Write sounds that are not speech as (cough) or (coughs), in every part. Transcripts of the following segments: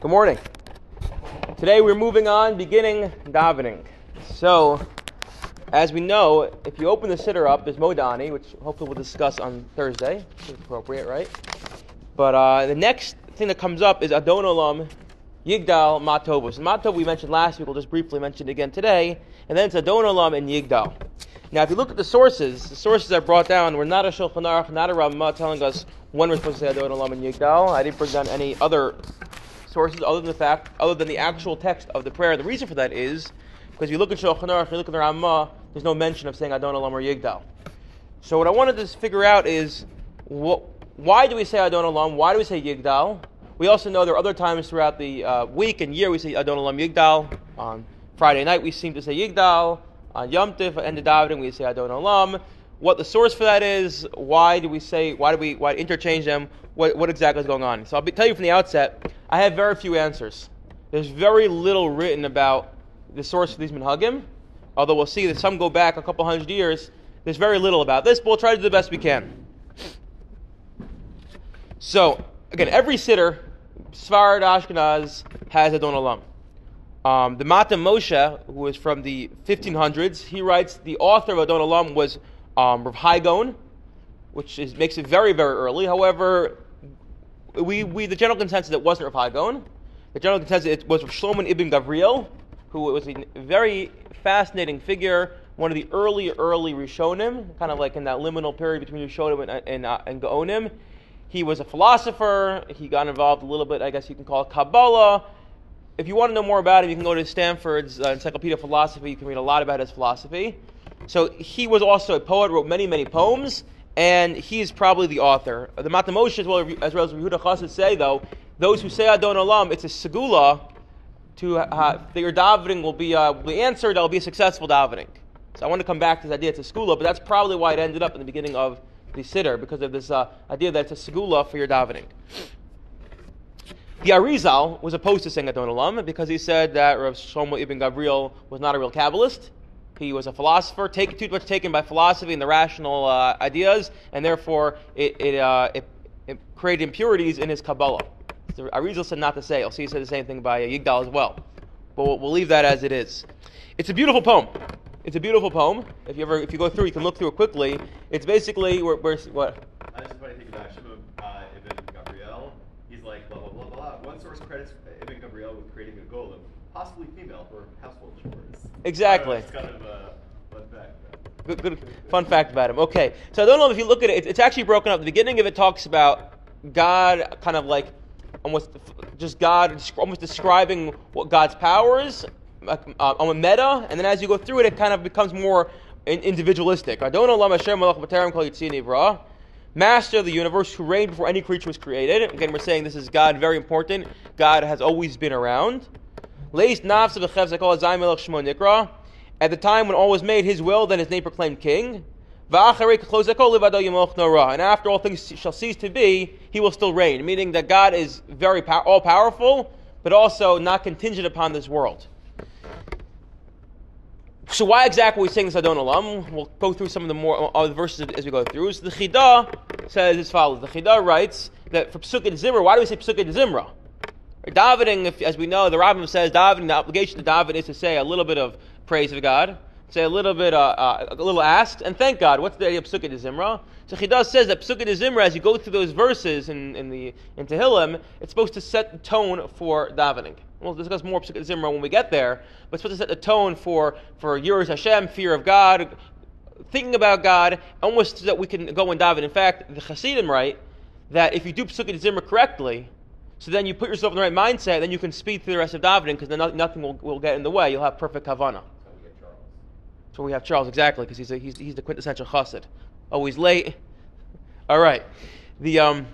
Good morning. Today we're moving on, beginning davening. So, as we know, if you open the siddur up, there's Modeh Ani, which hopefully we'll discuss on Thursday. Appropriate, right? But uh, the next thing that comes up is Adon Olam Yigdal Matovus. Matov we mentioned last week, we'll just briefly mention it again today. And then it's Adon Olam and Yigdal. Now, if you look at the sources, the sources I brought down were not a Shulchan Aruch, not a Ramah telling us when we're supposed to say Adon Olam and Yigdal. I didn't bring down any other sources other than the fact, other than the actual text of the prayer. The reason for that is because you look at Shulchan Aruch, you look at the Ramah, there's no mention of saying Adon Olam or Yigdal. So what I wanted to figure out is what, why do we say Adon Olam? Why do we say Yigdal? We also know there are other times throughout the uh, week and year we say Adon Olam Yigdal. On Friday night we seem to say Yigdal. On Yom Tif and the davening we say Adon Olam. What the source for that is? Why do we say? Why do we why interchange them? What, what exactly is going on? So I'll be, tell you from the outset. I have very few answers. There's very little written about the source of these minhagim. Although we'll see that some go back a couple hundred years. There's very little about this, but we'll try to do the best we can. So again, every siddur, Sfarad Ashkenaz, has Adon Olam. Um, the Mata Moshe, who is from the 1500s, he writes the author of Adon Olam was um, Rav Hai Gaon, which is, makes it very, very early. However, we, we the general consensus it wasn't Rav Hai Gaon. The general consensus it was Rav Shlomo ibn Gavriel, who was a very fascinating figure, one of the early, early Rishonim, kind of like in that liminal period between Rishonim and, and, uh, and Gaonim. He was a philosopher. He got involved a little bit, I guess you can call it Kabbalah. If you want to know more about him, you can go to Stanford's uh, Encyclopedia of Philosophy. You can read a lot about his philosophy. So he was also a poet, wrote many, many poems, and he is probably the author. The Matamosh, as well as, well as Yehuda Chassid say, though, those who say Adon Olam, it's a segula to uh, that your davening will be, uh, will be answered, that will be a successful davening. So I want to come back to this idea, it's a segula, but that's probably why it ended up in the beginning of the siddur, because of this uh, idea that it's a segula for your davening. The Arizal was opposed to saying Adon Olam because he said that Rav Shlomo ibn Gabriel was not a real Kabbalist. He was a philosopher, take, too much taken by philosophy and the rational uh, ideas, and therefore it, it, uh, it, it, created impurities in his Kabbalah. So Arizal said not to say. I'll said the same thing by Yigdal as well. But we'll, we'll leave that as it is. It's a beautiful poem. It's a beautiful poem. If you ever, if you go through, you can look through it quickly. It's basically where, where what? I just want to think about Shimon uh, Ibn Gabriel. He's like blah blah blah blah. One source credits Ibn Gabriel with creating a golem, possibly female, for household chores. Exactly. it's kind of a fun fact. Good, good fun fact about him. Okay, so I don't know if you look at it. It's actually broken up. The beginning of it talks about God, kind of like almost just God, almost describing what God's power is uh, on a meta, and then as you go through it, it kind of becomes more individualistic. I don't know. Master of the universe who reigned before any creature was created. Again, we're saying this is God, very important. God has always been around. At the time when all was made, his will, then his name proclaimed king. And after all things shall cease to be, he will still reign. Meaning that God is very pow- all powerful, but also not contingent upon this world. So why exactly are we saying this Adon Olam? We'll go through some of the more uh, verses as we go through. So the Chida says as follows. The Chida writes that for Psukei Zimra, why do we say Psukei Zimra? Davening, if, as we know, the Rambam says davening, the obligation to daven is to say a little bit of praise of God, say a little bit, uh, uh, a little ask, and thank God. What's the idea of Psukei Zimra? So Chida says that Psukei Zimra, as you go through those verses in, in the in Tehillim, it's supposed to set the tone for davening. We'll discuss more Psukei Zimra when we get there, but it's supposed to set the tone for, for Yiras Hashem, fear of God, thinking about God, almost so that we can go and daven. In fact, the Hasidim write that if you do Psukei Zimra correctly, so then you put yourself in the right mindset, then you can speed through the rest of davening because then nothing will, will get in the way. You'll have perfect kavana. So we have Charles exactly because he's, he's he's the quintessential chassid, always late. (laughs) All right, the um,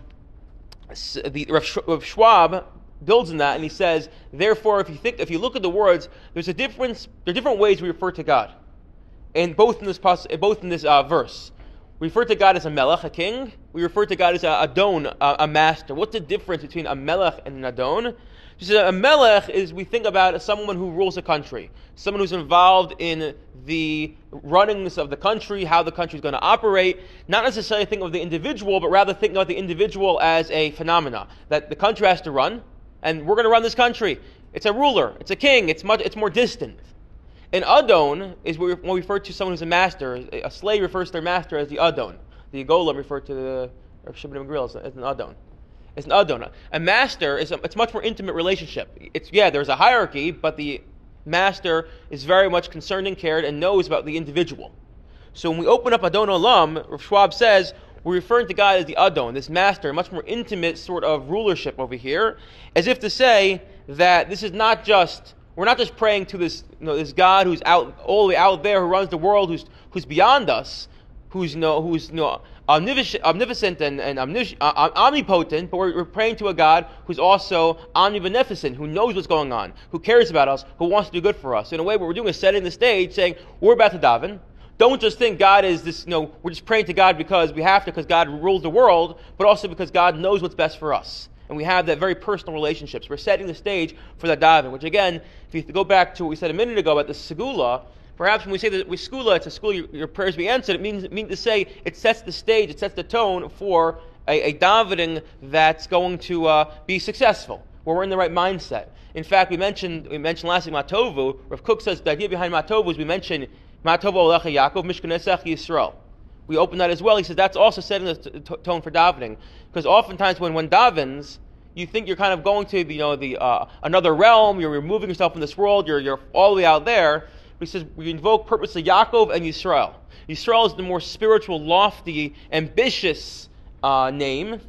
the Rav Schwab builds in that, and he says, therefore, if you think, if you look at the words, there's a difference. There are different ways we refer to God, and both in this both in this uh, verse, we refer to God as a melech, a king. We refer to God as a adon, a, a master. What's the difference between a melech and an adon? Just a melech is we think about someone who rules a country, someone who's involved in the runnings of the country, how the country is going to operate. Not necessarily think of the individual, but rather think of the individual as a phenomena that the country has to run and we're going to run this country. It's a ruler, it's a king, it's much, it's more distant. An adon is when we refer to someone who's a master. A slave refers to their master as the adon. The golem referred to the Shimon Grill as an adon. It's an adon. A master is a, it's much more intimate relationship. It's yeah, there's a hierarchy, but the master is very much concerned and cared and knows about the individual. So when we open up Adon Olam, Rav Schwab says we're referring to God as the Adon, this master, much more intimate sort of rulership over here, as if to say that this is not just we're not just praying to this you know, this God who's out all the way out there who runs the world, who's who's beyond us, who's you know, who's you know, omnipotent and, and omnipotent, but we're, we're, praying to a God who's also omnibeneficent, who knows what's going on, who cares about us, who wants to do good for us. In a way, what we're doing is setting the stage, saying, we're about to daven. Don't just think God is this, you know, we're just praying to God because we have to, because God rules the world, but also because God knows what's best for us. And we have that very personal relationships. We're setting the stage for that daven, which again, you go back to what we said a minute ago about the segula, Perhaps when we say that we skula, it's a school, your, your, prayers be answered, it means, means to say it sets the stage, it sets the tone for a, a davening that's going to uh, be successful, where we're in the right mindset. In fact, we mentioned, we mentioned last week Matovu. Rav Kook says the idea behind Matovu is we mentioned Matovu Alecha Yaakov, Mishkanesech Yisrael. We open that as well. He says that's also setting the t- tone for davening. Because oftentimes when one davens, you think you're kind of going to the, you know the uh, another realm. You're removing yourself from this world. You're you're all the way out there he says we invoke purposely Yaakov and Yisrael. Yisrael is the more spiritual, lofty, ambitious uh, name,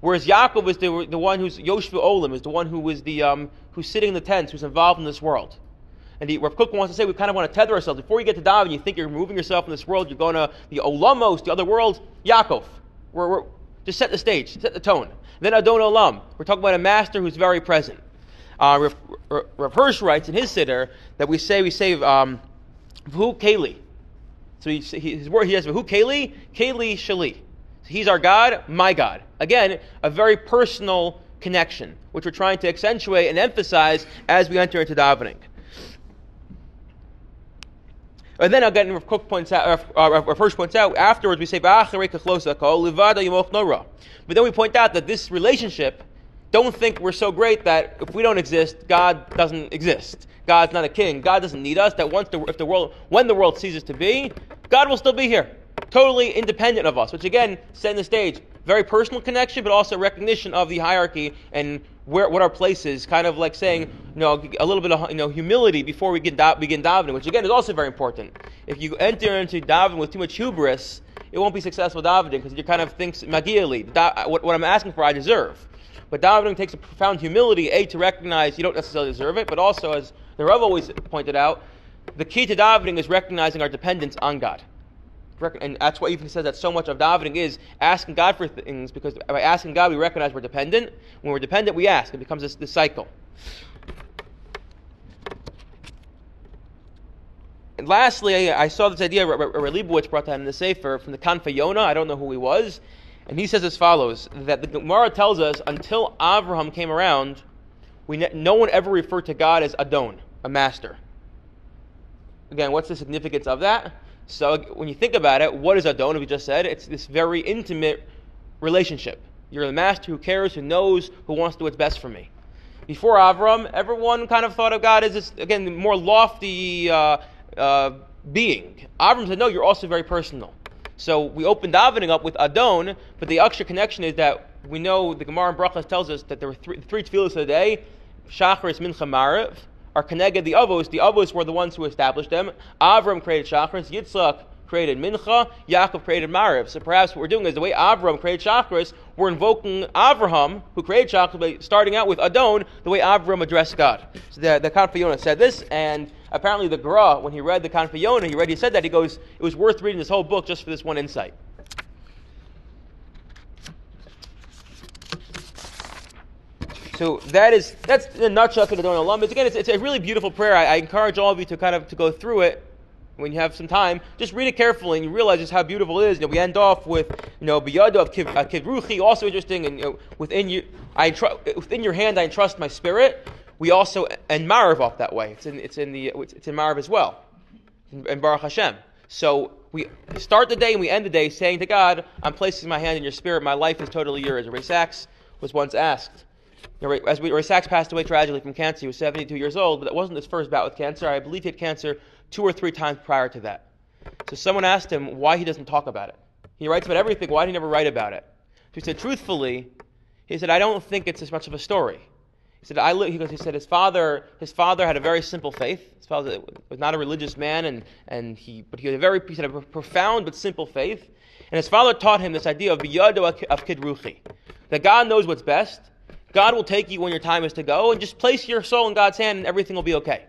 whereas Yaakov is the, the one who's Yoshev Ohalim, is the one who is the um, who's sitting in the tents, who's involved in this world. And the, Rav Kook wants to say we kind of want to tether ourselves. Before you get to daven, you think you're removing yourself from this world, you're going to the Olamos, the other world, Yaakov. We're, we're, just set the stage, set the tone. Then Adon Olam. We're talking about a master who's very present. Uh, Rav, Rav Hirsch writes in his siddur that we say we say um, V'hu Keli. So he, his word he has V'hu Keli, Keli Shali. So he's our God, my God. Again, a very personal connection, which we're trying to accentuate and emphasize as we enter into davening. And then again, Rav Kook points out, uh, Rav Hirsch points out, afterwards we say, But then we point out that this relationship don't think we're so great that if we don't exist, God doesn't exist. God's not a king. God doesn't need us. That once the, if the world, when the world ceases to be, God will still be here, totally independent of us. Which again, setting the stage, very personal connection, but also recognition of the hierarchy and where what our place is. Kind of like saying, you know, a little bit of you know humility before we da- begin davening, which again is also very important. If you enter into davening with too much hubris, it won't be successful davening because you kind of thinks magiali. What, what I'm asking for, I deserve. But davening takes a profound humility, A, to recognize you don't necessarily deserve it, but also, as the Rav always pointed out, the key to davening is recognizing our dependence on God. And that's why even says that so much of davening is asking God for things, because by asking God, we recognize we're dependent. When we're dependent, we ask. It becomes this, this cycle. And lastly, I saw this idea, Leibowitz brought that in the Sefer from the Kanfa Yonah. I don't know who he was. And he says as follows that the Gemara tells us until Abraham came around, we ne- no one ever referred to God as Adon, a master. Again, what's the significance of that? So when you think about it, what is Adon? We just said it's this very intimate relationship. You're the master who cares, who knows, who wants to do what's best for me. Before Avram, everyone kind of thought of God as this again more lofty uh, uh, being. Avram said, "No, you're also very personal." So we open davening up with Adon, but the extra connection is that we know the Gemara in Brachas tells us that there were three, three tefillahs a day, Shacharis, Mincha, Maariv, are connected the Avos. The Avos were the ones who established them. Avram created Shacharis, Yitzchak created Mincha, Yaakov created Maariv. So perhaps what we're doing is the way Avram created Shacharis, we're invoking Avraham, who created Shacharis, by starting out with Adon, the way Avram addressed God. So the, the Kanfa said this, and apparently the Gra, when he read the Kanfa he read, he said that, he goes, it was worth reading this whole book just for this one insight. So that is that's a nutshell to the Don Olam. Again, it's, it's a really beautiful prayer. I, I, encourage all of you to kind of to go through it when you have some time, just read it carefully and you realize just how beautiful it is. You know, we end off with, you know, biyado of kivruchi, uh, also interesting, and you know, within you, I within your hand I entrust my spirit. We also and Marav off that way. It's in it's in the it's in Marav as well, in Baruch Hashem. So we start the day and we end the day saying to God, "I'm placing my hand in your spirit. My life is totally yours." Ray Sacks was once asked Know, as we, Ray Sacks passed away tragically from cancer, he was 72 years old, but that wasn't his first bout with cancer. I believe he had cancer two or three times prior to that. So someone asked him why he doesn't talk about it. He writes about everything. Why did he never write about it? So he said, truthfully, he said, I don't think it's as much of a story. He said, I li-, he, goes, he said his father, his father had a very simple faith. His father was not a religious man, and, and he, but he had a very he said, a profound but simple faith. And his father taught him this idea of biyado of kidruchi, that God knows what's best. God will take you when your time is to go, and just place your soul in God's hand, and everything will be okay.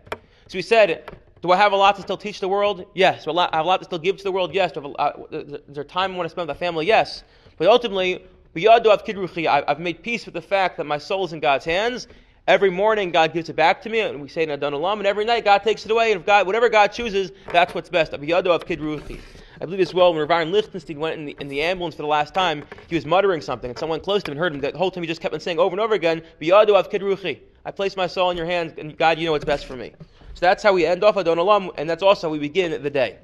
So he said, do I have a lot to still teach the world? Yes. Do I have a lot to still give to the world? Yes. Uh, is there time I want to spend with my family? Yes. But ultimately, I've made peace with the fact that my soul is in God's hands. Every morning, God gives it back to me, and we say in Adon Olam, and every night, God takes it away. And if God, whatever God chooses, that's what's best. I believe as well when Rav Lichtenstein went in the, in the, ambulance for the last time, he was muttering something, and someone close to him heard him. The whole time he just kept on saying over and over again, I place my soul in your hands, and God, you know what's best for me. So that's how we end off Adon Olam, and that's also how we begin the day.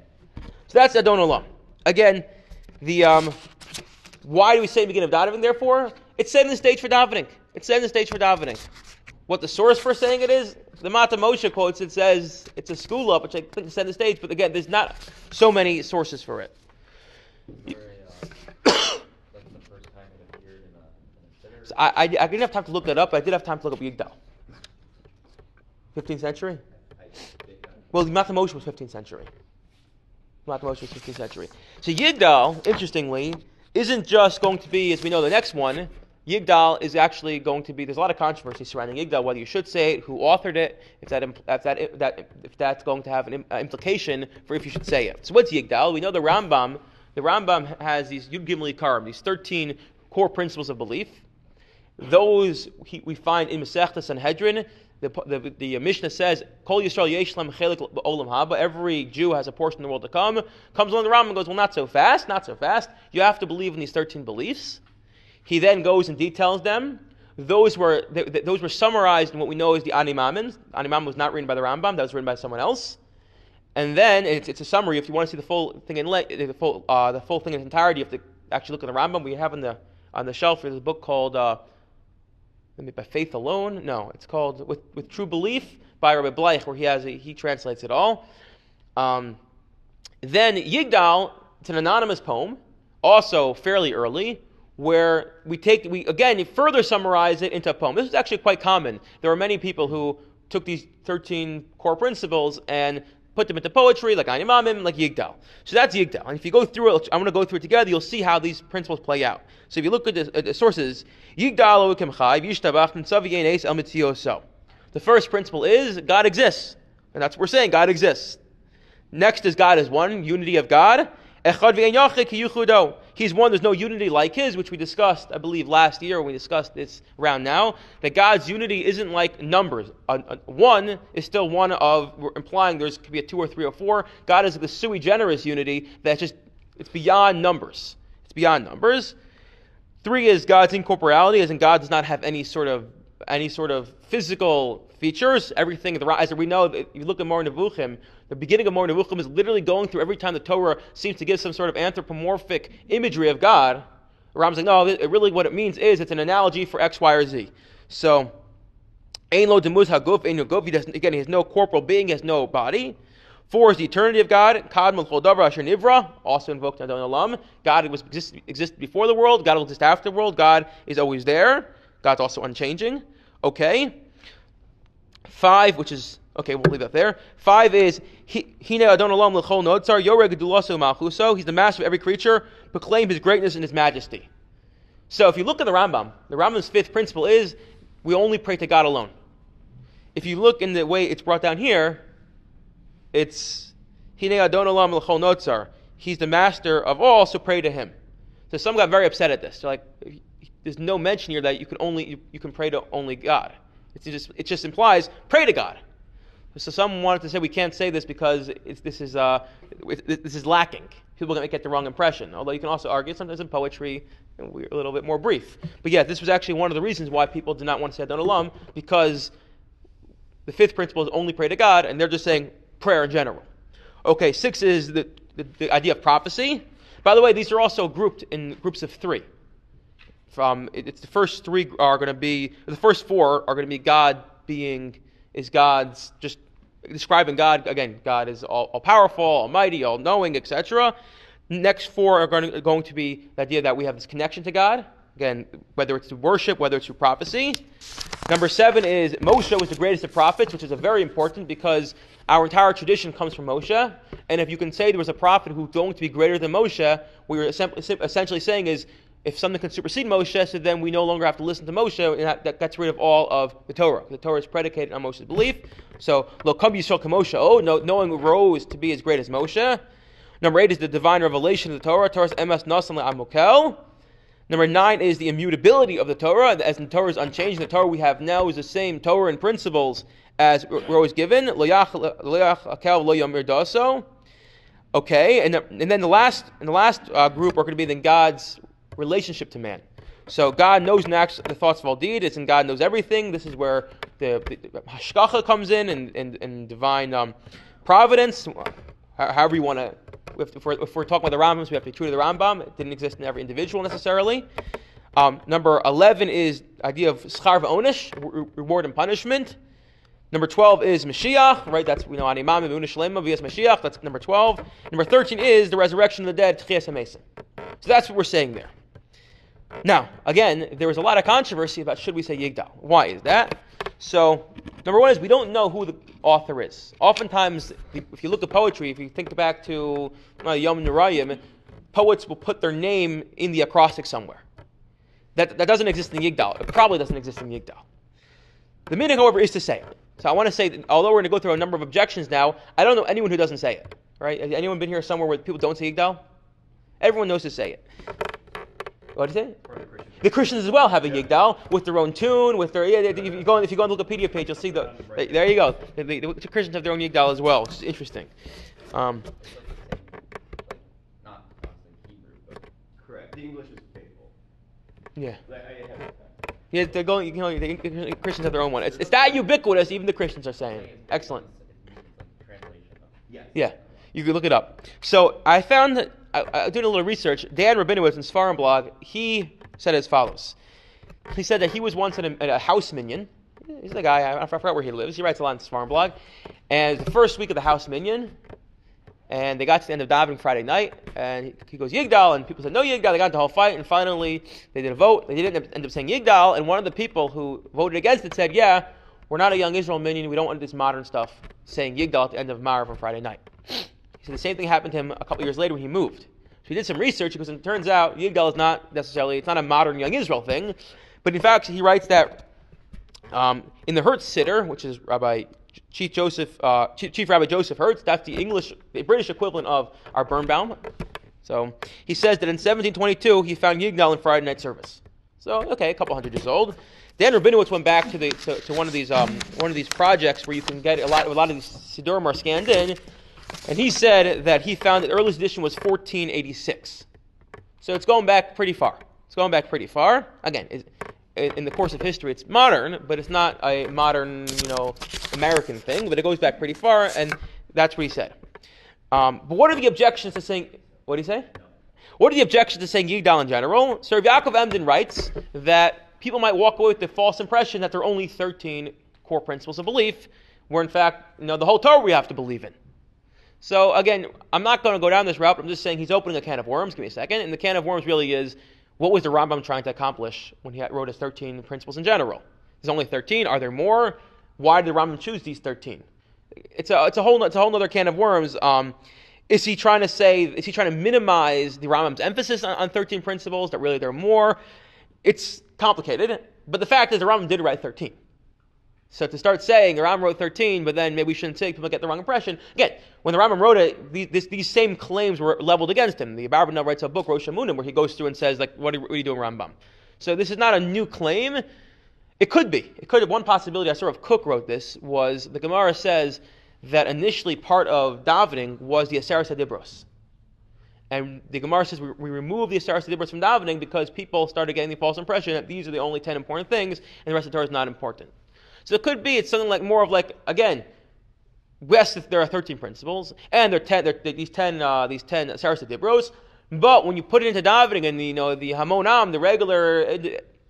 So that's Adon Olam. Again, the um, why do we say begin of davening? Therefore, it's setting the stage for davening. It's setting the stage for davening. What the source for saying it is, the Mata Moshe quotes. It says it's a school up, which I think is set the stage. But again, there's not so many sources for it. (coughs) So I, I, I, didn't have time to look that up, but I did have time to look up Yigdal. 15th century? Well, the Mata Moshe was 15th century. Mata Moshe was 15th century. So Yigdal, interestingly, isn't just going to be, as we know, the next one. Yigdal is actually going to be. There's a lot of controversy surrounding Yigdal, whether you should say it, who authored it, if that if that if, that, if that's going to have an uh, implication for if you should say it. So what's Yigdal? We know the Rambam. The Rambam has these Yud Gimmel Ikarim, these 13 core principles of belief. Those he, we find in Masechta Sanhedrin the, the, the Mishnah says, Kol Yisrael Yeshlam Chelik Olam Haba. Every Jew has a portion in the world to come. Comes along the Rambam and goes, well, not so fast, not so fast. You have to believe in these 13 beliefs. He then goes and details them. Those were, those were summarized in what we know as the Animamin. Animamin was not written by the Rambam, that was written by someone else. And then it's, it's a summary. If you want to see the full thing in the full, uh, the full thing in its entirety, you have to actually look at the Rambam. We have on the, on the shelf, there's a book called uh, by faith alone. No, it's called with, with true belief by Rabbi Bleich, where he has a, he translates it all. Um, then Yigdal, it's an anonymous poem, also fairly early, where we take we again further summarize it into a poem. This is actually quite common. There are many people who took these 13 core principles and put them into poetry, like Animamim, like Yigdal. So that's Yigdal. And if you go through it, I'm going to go through it together, you'll see how these principles play out. So if you look at the, at the sources, Yigdal The first principle is God exists. And that's what we're saying, God exists. Next is God is one, unity of God. He's one, there's no unity like his, which we discussed, I believe, last year when we discussed this around now. That God's unity isn't like numbers. one is still one of, we're implying there's could be a two or three or four. God is the sui generis unity that's just, it's beyond numbers. It's beyond numbers. Three is God's incorporeality, as in God does not have any sort of any sort of physical features. Everything, the as we know, if you look at Moreh Nevuchim, the beginning of Moreh Nevuchim is literally going through every time the Torah seems to give some sort of anthropomorphic imagery of God. Ram's like, no, it, really what it means is it's an analogy for X, Y, or Z. So, Ein lo demuz haguf, ein guf. He doesn't, again, he has no corporal being, he has no body. Four is the eternity of God. Kad melchodavar asher nivra, also invoked in Olam. God was exist, existed before the world. God will exist after the world. God is always there. God's also unchanging. Okay. Five, which is okay, we'll leave that there. Five is Hine Adon Olam L'chol Notzar Yoreg Dulaso Malchuso. He's the master of every creature. Proclaim his greatness and his majesty. So if you look at the Rambam, the Rambam's fifth principle is we only pray to God alone. If you look in the way it's brought down here, it's Hine Adon Olam L'chol Notzar. He's the master of all, so pray to him. So some got very upset at this. They're like, there's no mention here that you can only you, you can pray to only God. Just, it just implies pray to God. So some wanted to say we can't say this because this is uh, this is lacking. People to get the wrong impression. Although you can also argue sometimes in poetry we're a little bit more brief. But yeah, this was actually one of the reasons why people did not want to say Adon Olam because the fifth principle is only pray to God, and they're just saying prayer in general. Okay, six is the, the, the idea of prophecy. By the way, these are also grouped in groups of three. From it's the first three are going to be the first four are going to be God being is God's just describing God again. God is all, all powerful, almighty, all knowing, etc. Next four are going to, going to be the idea that we have this connection to God. Again, whether it's through worship, whether it's through prophecy. Number seven is Moshe was the greatest of prophets, which is a very important because our entire tradition comes from Moshe. And if you can say there was a prophet who's going to be greater than Moshe, what we're essentially saying is if something can supersede Moshe, so then we no longer have to listen to Moshe, and that, that gets rid of all of the Torah. The Torah is predicated on Moshe's belief. So, lo kam yisrael Moshe. Oh, no, rose to be as great as Moshe. Number eight is the divine revelation of the Torah. Torah's emes nasan amokel. Number nine is the immutability of the Torah. As the Torah is unchanged, the Torah we have now is the same Torah and principles as were always given. Okay, and, and then the last and the last uh, group are going to be then God's relationship to man. So God knows acts the thoughts of all deeds, and God knows everything. This is where the, the hashgacha comes in, and, and, and divine um, providence. However you want to, if, we're, talking about the Rambam, so we have to be true to the Rambam. It didn't exist in every individual necessarily. Um, number eleven is idea of schar v'onish, reward and punishment. Number 12 is Mashiach, right? That's, we know, Animam, Ibn Shalema, vs. Mashiach. That's number 12. Number 13 is the resurrection of the dead, Tchias. So that's what we're saying there. Now, again, there was a lot of controversy about should we say Yigdal. Why is that? So, number one is we don't know who the author is. Oftentimes, if you look at poetry, if you think back to uh, Yom Nurayim, poets will put their name in the acrostic somewhere. That, that doesn't exist in Yigdal. It probably doesn't exist in Yigdal. The meaning, however, is to say it. So I want to say, that although we're going to go through a number of objections now, I don't know anyone who doesn't say it. Right? Has anyone been here somewhere where people don't say Yigdal? Everyone knows to say it. What did you say? The Christian. The Christians as well have a Yeah. Yigdal with their own tune, with their yeah. If you go on, if you go on the Wikipedia page, you'll see the. There you go. The, the, the Christians have their own Yigdal as well, which is interesting. Um, Not Hebrew, but Correct. The English is faithful. yeah. Like, I have that. Yeah, they're going. You know, the Christians have their own one. It's, it's that ubiquitous. Even the Christians are saying. Excellent. It's like translation of. Yes. Yeah, you can look it up. So I found that I, I doing a little research. Dan Rabinowitz in Sfarim blog, he said as follows. He said that he was once in a, a house minyan. He's the guy. I, I forgot where he lives. He writes a lot on Sfarim blog. And the first week of the house minyan, and they got to the end of davening Friday night, and he, goes Yigdal, and people said no Yigdal. They got the whole fight, and finally they did a vote. They didn't end up, end up saying Yigdal, and one of the people who voted against it said, "Yeah, we're not a young Israel minyan. We don't want this modern stuff saying Yigdal at the end of Marav on Friday night." Said the same thing happened to him a couple years later when he moved. So he did some research because it turns out Yigdal is not necessarily it's not a modern young Israel thing, but in fact he writes that um, in the Hertz Siddur, which is Rabbi Chief Joseph, uh, Chief, Rabbi Joseph Hertz, that's the English, the British equivalent of our Birnbaum. So he says that in 1722 he found Yigdal in Friday night service. So okay, a couple hundred years old. Dan Rabinowitz went back to the to, to one of these um, one of these projects where you can get a lot a lot of these Sidurim are scanned in, and he said that he found that the earliest edition was 1486. So it's going back pretty far. It's going back pretty far. Again, in the course of history, it's modern, but it's not a modern, you know, American thing. But it goes back pretty far, and that's what he said. Um, but what are the objections to saying? What do you say? What are the objections to saying Yigdal in general? Sir Yaakov Emden writes that people might walk away with the false impression that there are only 13 core principles of belief, where in fact, you know, the whole Torah we have to believe in. So again, I'm not going to go down this route. I'm just saying he's opening a can of worms. Give me a second. And the can of worms really is what was the Rambam trying to accomplish when he wrote his 13 principles in general? There's only 13. Are there more? Why did the Rambam choose these 13? It's a it's a whole it's a whole other can of worms. Um, is he trying to say? Is he trying to minimize the Rambam's emphasis on, on 13 principles? That really there are more. It's complicated, but the fact is the Rambam did write 13. So to start saying the wrote 13, but then maybe we shouldn't say people get the wrong impression. Again, when the Rambam wrote it, these, these same claims were leveled against him. The Abarbanel writes a book, Rosh Amanah, where he goes through and says, like, what are, what are you doing, Rambam? So this is not a new claim. It could be. It could. Have, one possibility. I saw Rav Kook wrote this was the Gemara says that initially part of davening was the Aseres Hadibros. And the Gemara says we, we remove the Aseres Hadibros from davening because people started getting the false impression that these are the only 10 important things and the rest of the Torah is not important. So it could be it's something like more of like, again, yes, there are 13 principles, and there are 10, there, these 10, uh, these 10 Aseres Hadibros, But when you put it into davening and you know the hamonam, the regular uh,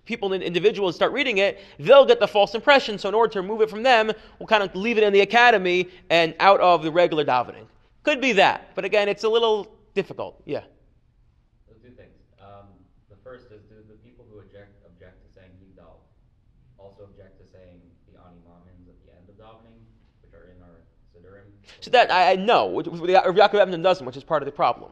people and individuals start reading it, they'll get the false impression. So in order to remove it from them, we'll kind of leave it in the academy and out of the regular davening. Could be that, but again, it's a little difficult. Yeah. So two things. Um, the first is, do the people who object object to saying Yigdal also object to saying the Ani Mamins at the end of davening, which are in our That I I know, which- which- Rav Yaakov Emden doesn't, which is part of the problem.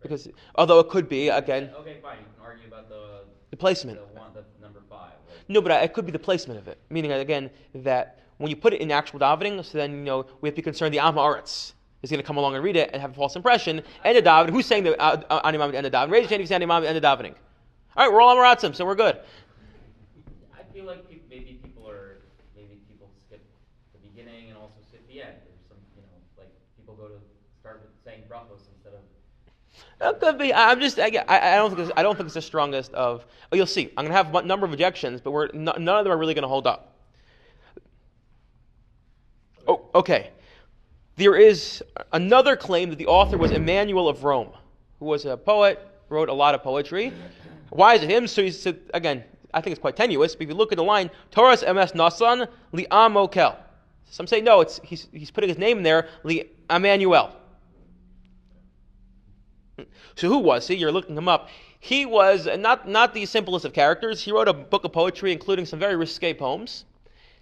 Because although it could be again Okay, fine. You can argue about the the placement. the one, the number five. No, but it could be the placement of it. Meaning again that when you put it in actual davening, so then you know we have to be concerned the Am Haaretz is going to come along and read it and have a false impression. And the davening, who's saying the uh, uh, Ani Mamid and the davening? Raise your hand if you say Ani Mamid and the davening. All right, we're all Amaratzim, so we're good. I feel like peop maybe people are maybe people skip the beginning and also skip the end. There's some you know like people go to start with saying brachos instead of That could be. I'm just. I, I don't think. I don't think it's the strongest of. Oh, you'll see. I'm going to have a number of objections, but we're none of them are really going to hold up. Oh, okay. There is another claim that the author was Emmanuel of Rome, who was a poet, wrote a lot of poetry. Why is it him? So he said again. I think it's quite tenuous. But if you look at the line, Torah's ms nasan li'am okel. Some say no. It's he's he's putting his name there li Emmanuel. So who was he? You're looking him up. He was not, not the simplest of characters. He wrote a book of poetry, including some very risque poems,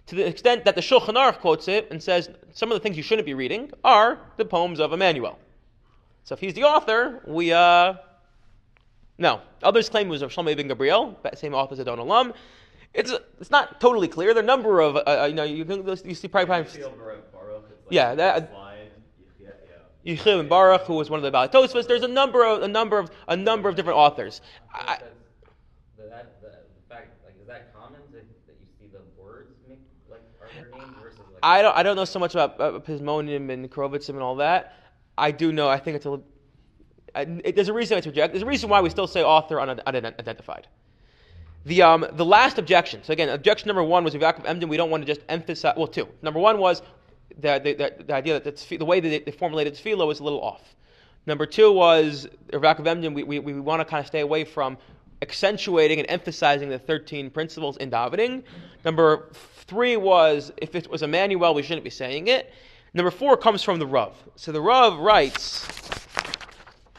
to the extent that the Shulchan Aruch quotes it and says some of the things you shouldn't be reading are the poems of Emmanuel. So if he's the author, we uh, no. Others claim it was of Shlomo ibn Gabriel, same author as Adon Olam. It's it's not totally clear. There are a number of uh, you know you can you see probably, probably Feel Baruch, Baruch, it's like Yeah, that- first line. Yeah, yeah. Yechiel and Baruch, who was one of the Balatosvas. There's a number of a number of a number of different authors. I, That's, the, that, the, fact, like, is that common that, that you see the words make, like, are their names versus, like, I don't I don't know so much about uh, Pismonium and Krovitzim and all that. I do know. I think it's a. it, there's a reason it's rejected. There's a reason why we still say author unid- unidentified. The um the last objection. So again, objection number one was with Yaakov Emden. We don't want to just emphasize. Well, two. Number one was the the, the, idea that the, the way that they, formulated tefillah was a little off. Number two was Yaakov Emden. We, we, we want to kind of stay away from accentuating and emphasizing the 13 principles in davening. Number three was if it was Emmanuel, we shouldn't be saying it. Number four comes from the Rav. So the Rav writes.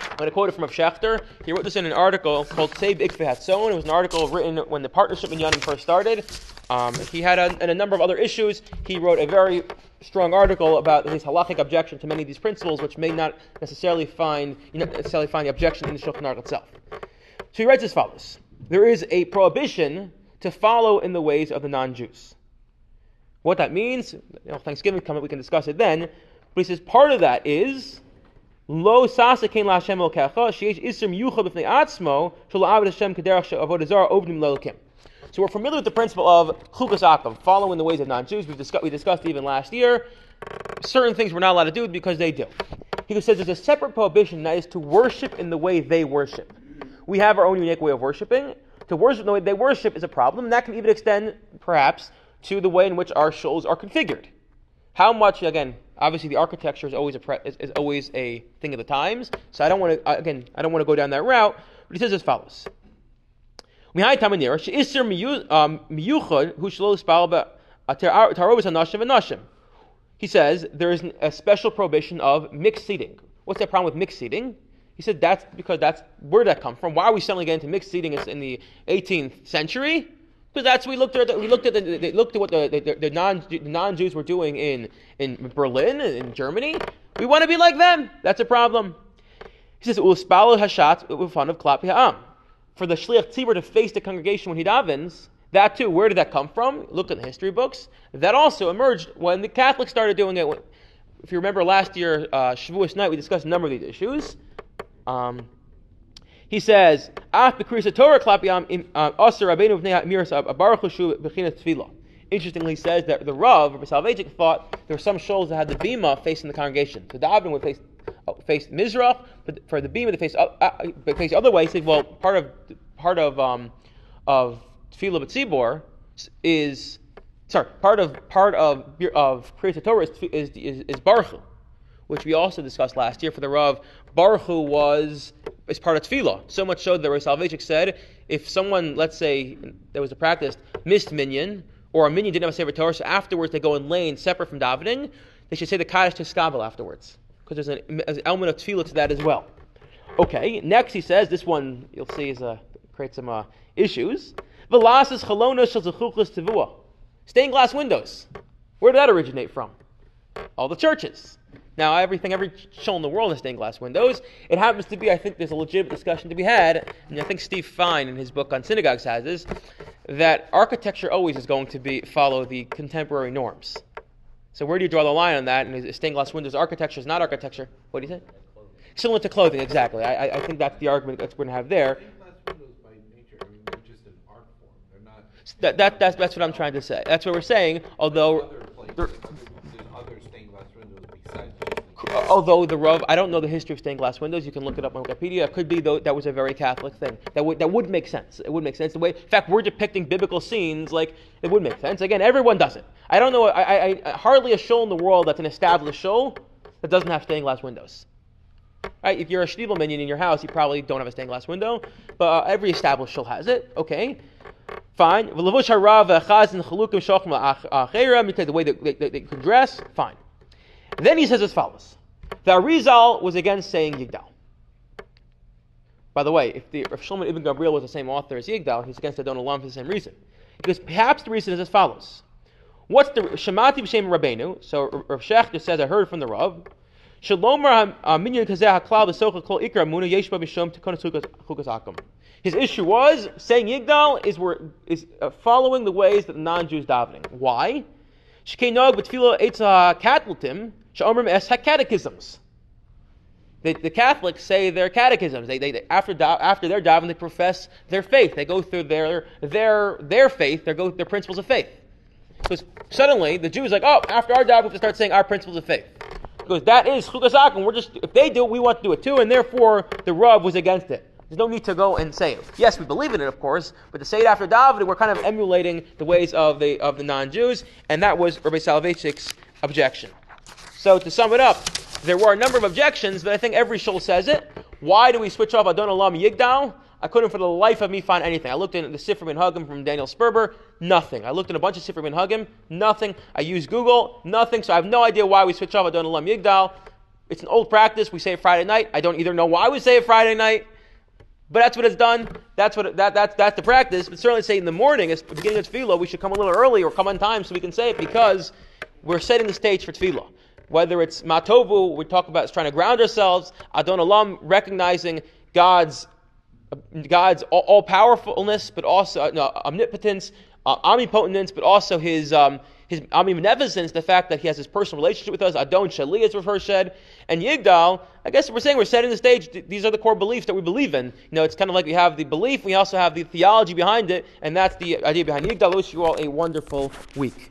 I'm going to quote it from Rav. He wrote this in an article called Save Ikve Hatzon. It was an article written when the partnership minyanim first started. Um, he had a, and a number of other issues. He wrote a very strong article about his halachic objection to many of these principles, which may not necessarily find you not necessarily find the objection in the Shulchan Aruch itself. So he writes as follows: There is a prohibition to follow in the ways of the non-Jews. What that means, you know, Thanksgiving coming, we can discuss it then. But he says part of that is Lo sasa kein la Hashem elokecha, sheish isur miyucha b'fnei atzmo, shel la'aved Hashem kederach she'avodah ovdim lelokim. So we're familiar with the principle of chukas akum, following the ways of non-Jews. We've discussed, we discussed even last year. Certain things we're not allowed to do because they do. He says there's a separate prohibition that is to worship in the way they worship. We have our own unique way of worshiping. To worship the way they worship is a problem. That can even extend, perhaps, to the way in which our shuls are configured. How much, again, obviously the architecture is always a pre- is, is always a thing of the times. So I don't want to, again, I don't want to go down that route. But he says as follows: Um, he says there is a special prohibition of mixed seating. What's that problem with mixed seating? He said that's because that's where that come from? Why are we suddenly getting into mixed seating in the 18th century? Because that's we looked at. We looked at. The, they looked at what the, the, the non non Jews were doing in in Berlin in Germany. We want to be like them. That's a problem. He says uspalo hashat with fun of klap ha'am. For the shliach tzibur to face the congregation when he davens, that too. Where did that come from? Look at the history books. That also emerged when the Catholics started doing it. If you remember last year, uh, Shavuos night, we discussed a number of these issues. Um, he says, "Af b'krisa Torah klapiyam aser rabbeinu v'nei miras baruch Hu b'chinas tefillah." Interestingly, he says that the Rav, Soloveitchik, thought there were some shuls that had the bima facing the congregation. So davening would face uh, face Mizrach, but for the bima to face uh, uh, face the other way. He said, "Well, part of part of um, of tefillah b'tzibor is sorry, part of part of of Kriyas Torah is is, is, is Baruch which we also discussed last year for the Rav, Baruch was is part of tefillah. So much so that Rav Soloveitchik said, if someone, let's say, there was a practice, missed minyan, or a minyan didn't have a Sefer Torah, so afterwards they go in lane separate from davening, they should say the Kaddish to Skabal afterwards. Because there's an, an, element of tefillah to that as well. Okay, next he says, this one you'll see is uh, creates some uh, issues. Velasas chalona Stained glass windows. Where did that originate from? All the churches. Now, everything, every shul in the world has stained glass windows. It happens to be, I think there's a legitimate discussion to be had, and I think Steve Fine in his book on synagogues has this, that architecture always is going to be follow the contemporary norms. So where do you draw the line on that? And is stained glass windows architecture is not architecture? What do you say? Similar to clothing, exactly. I, I think that's the argument that we're going to have there. That, that, that's, that's what I'm trying to say. That's what we're saying, although although the Rav, I don't know the history of stained glass windows. You can look it up on Wikipedia. It could be though that was a very Catholic thing. That would that would make sense. It would make sense. The way, in fact, we're depicting biblical scenes. Like it would make sense. Again, everyone does it. I don't know. I, I, I hardly a shul in the world that's an established shul that doesn't have stained glass windows. Right? If you're a Shtiebel minyan in your house, you probably don't have a stained glass window, but uh, every established shul has it. Okay, fine. The way they, they, they, they can dress, fine. Then he says as follows. The Arizal was against saying Yigdal. By the way, if, the, if Shlomo ibn Gabriel was the same author as Yigdal, he's against Adon Olam for the same reason. Because perhaps the reason is as follows. What's the Shemati b'Shem Rabbeinu? So Rav Schachter says, I heard from the Rav. Akum. His issue was saying Yigdal is, is uh, following the ways that the non-Jews davening. Why? Shkeinog b'tfilo etza katlutim Shomrim es catechisms. The, the, Catholics say their catechisms. They, they, after after their davening, they profess their faith. They go through their their their faith. Their go their principles of faith. Because suddenly the Jews like, oh, after our davening, we have to start saying our principles of faith. Because that is chukas and we're just if they do it, we want to do it too, and therefore the Rav was against it. There's no need to go and say it. Yes, we believe in it, of course, but to say it after davening, we're kind of emulating the ways of the of the non-Jews, and that was Rabbi Soloveitchik's objection. So to sum it up, there were a number of objections, but I think every shul says it. Why do we switch off Adon Olam Yigdal? I couldn't for the life of me find anything. I looked in the Sifrim and Hugim from Daniel Sperber, nothing. I looked in a bunch of Sifrim and Hugim, nothing. I used Google, nothing. So I have no idea why we switch off Adon Olam Yigdal. It's an old practice. We say it Friday night. I don't either know why we say it Friday night, but that's what it's done. That's what that, that that's the practice. But certainly say in the morning, at the beginning of Tefillah, we should come a little early or come on time so we can say it because we're setting the stage for Tefillah whether it's matovu, we talk about trying to ground ourselves, adon olam, recognizing God's God's all, powerfulness, but also uh, no, omnipotence, uh, omnipotence, but also his um, his omnibeneficence, the fact that he has his personal relationship with us, Adon Shali, we've heard said, and Yigdal, I guess we're saying we're setting the stage, these are the core beliefs that we believe in. You know, it's kind of like we have the belief, we also have the theology behind it, and that's the idea behind Yigdal. I wish you all a wonderful week.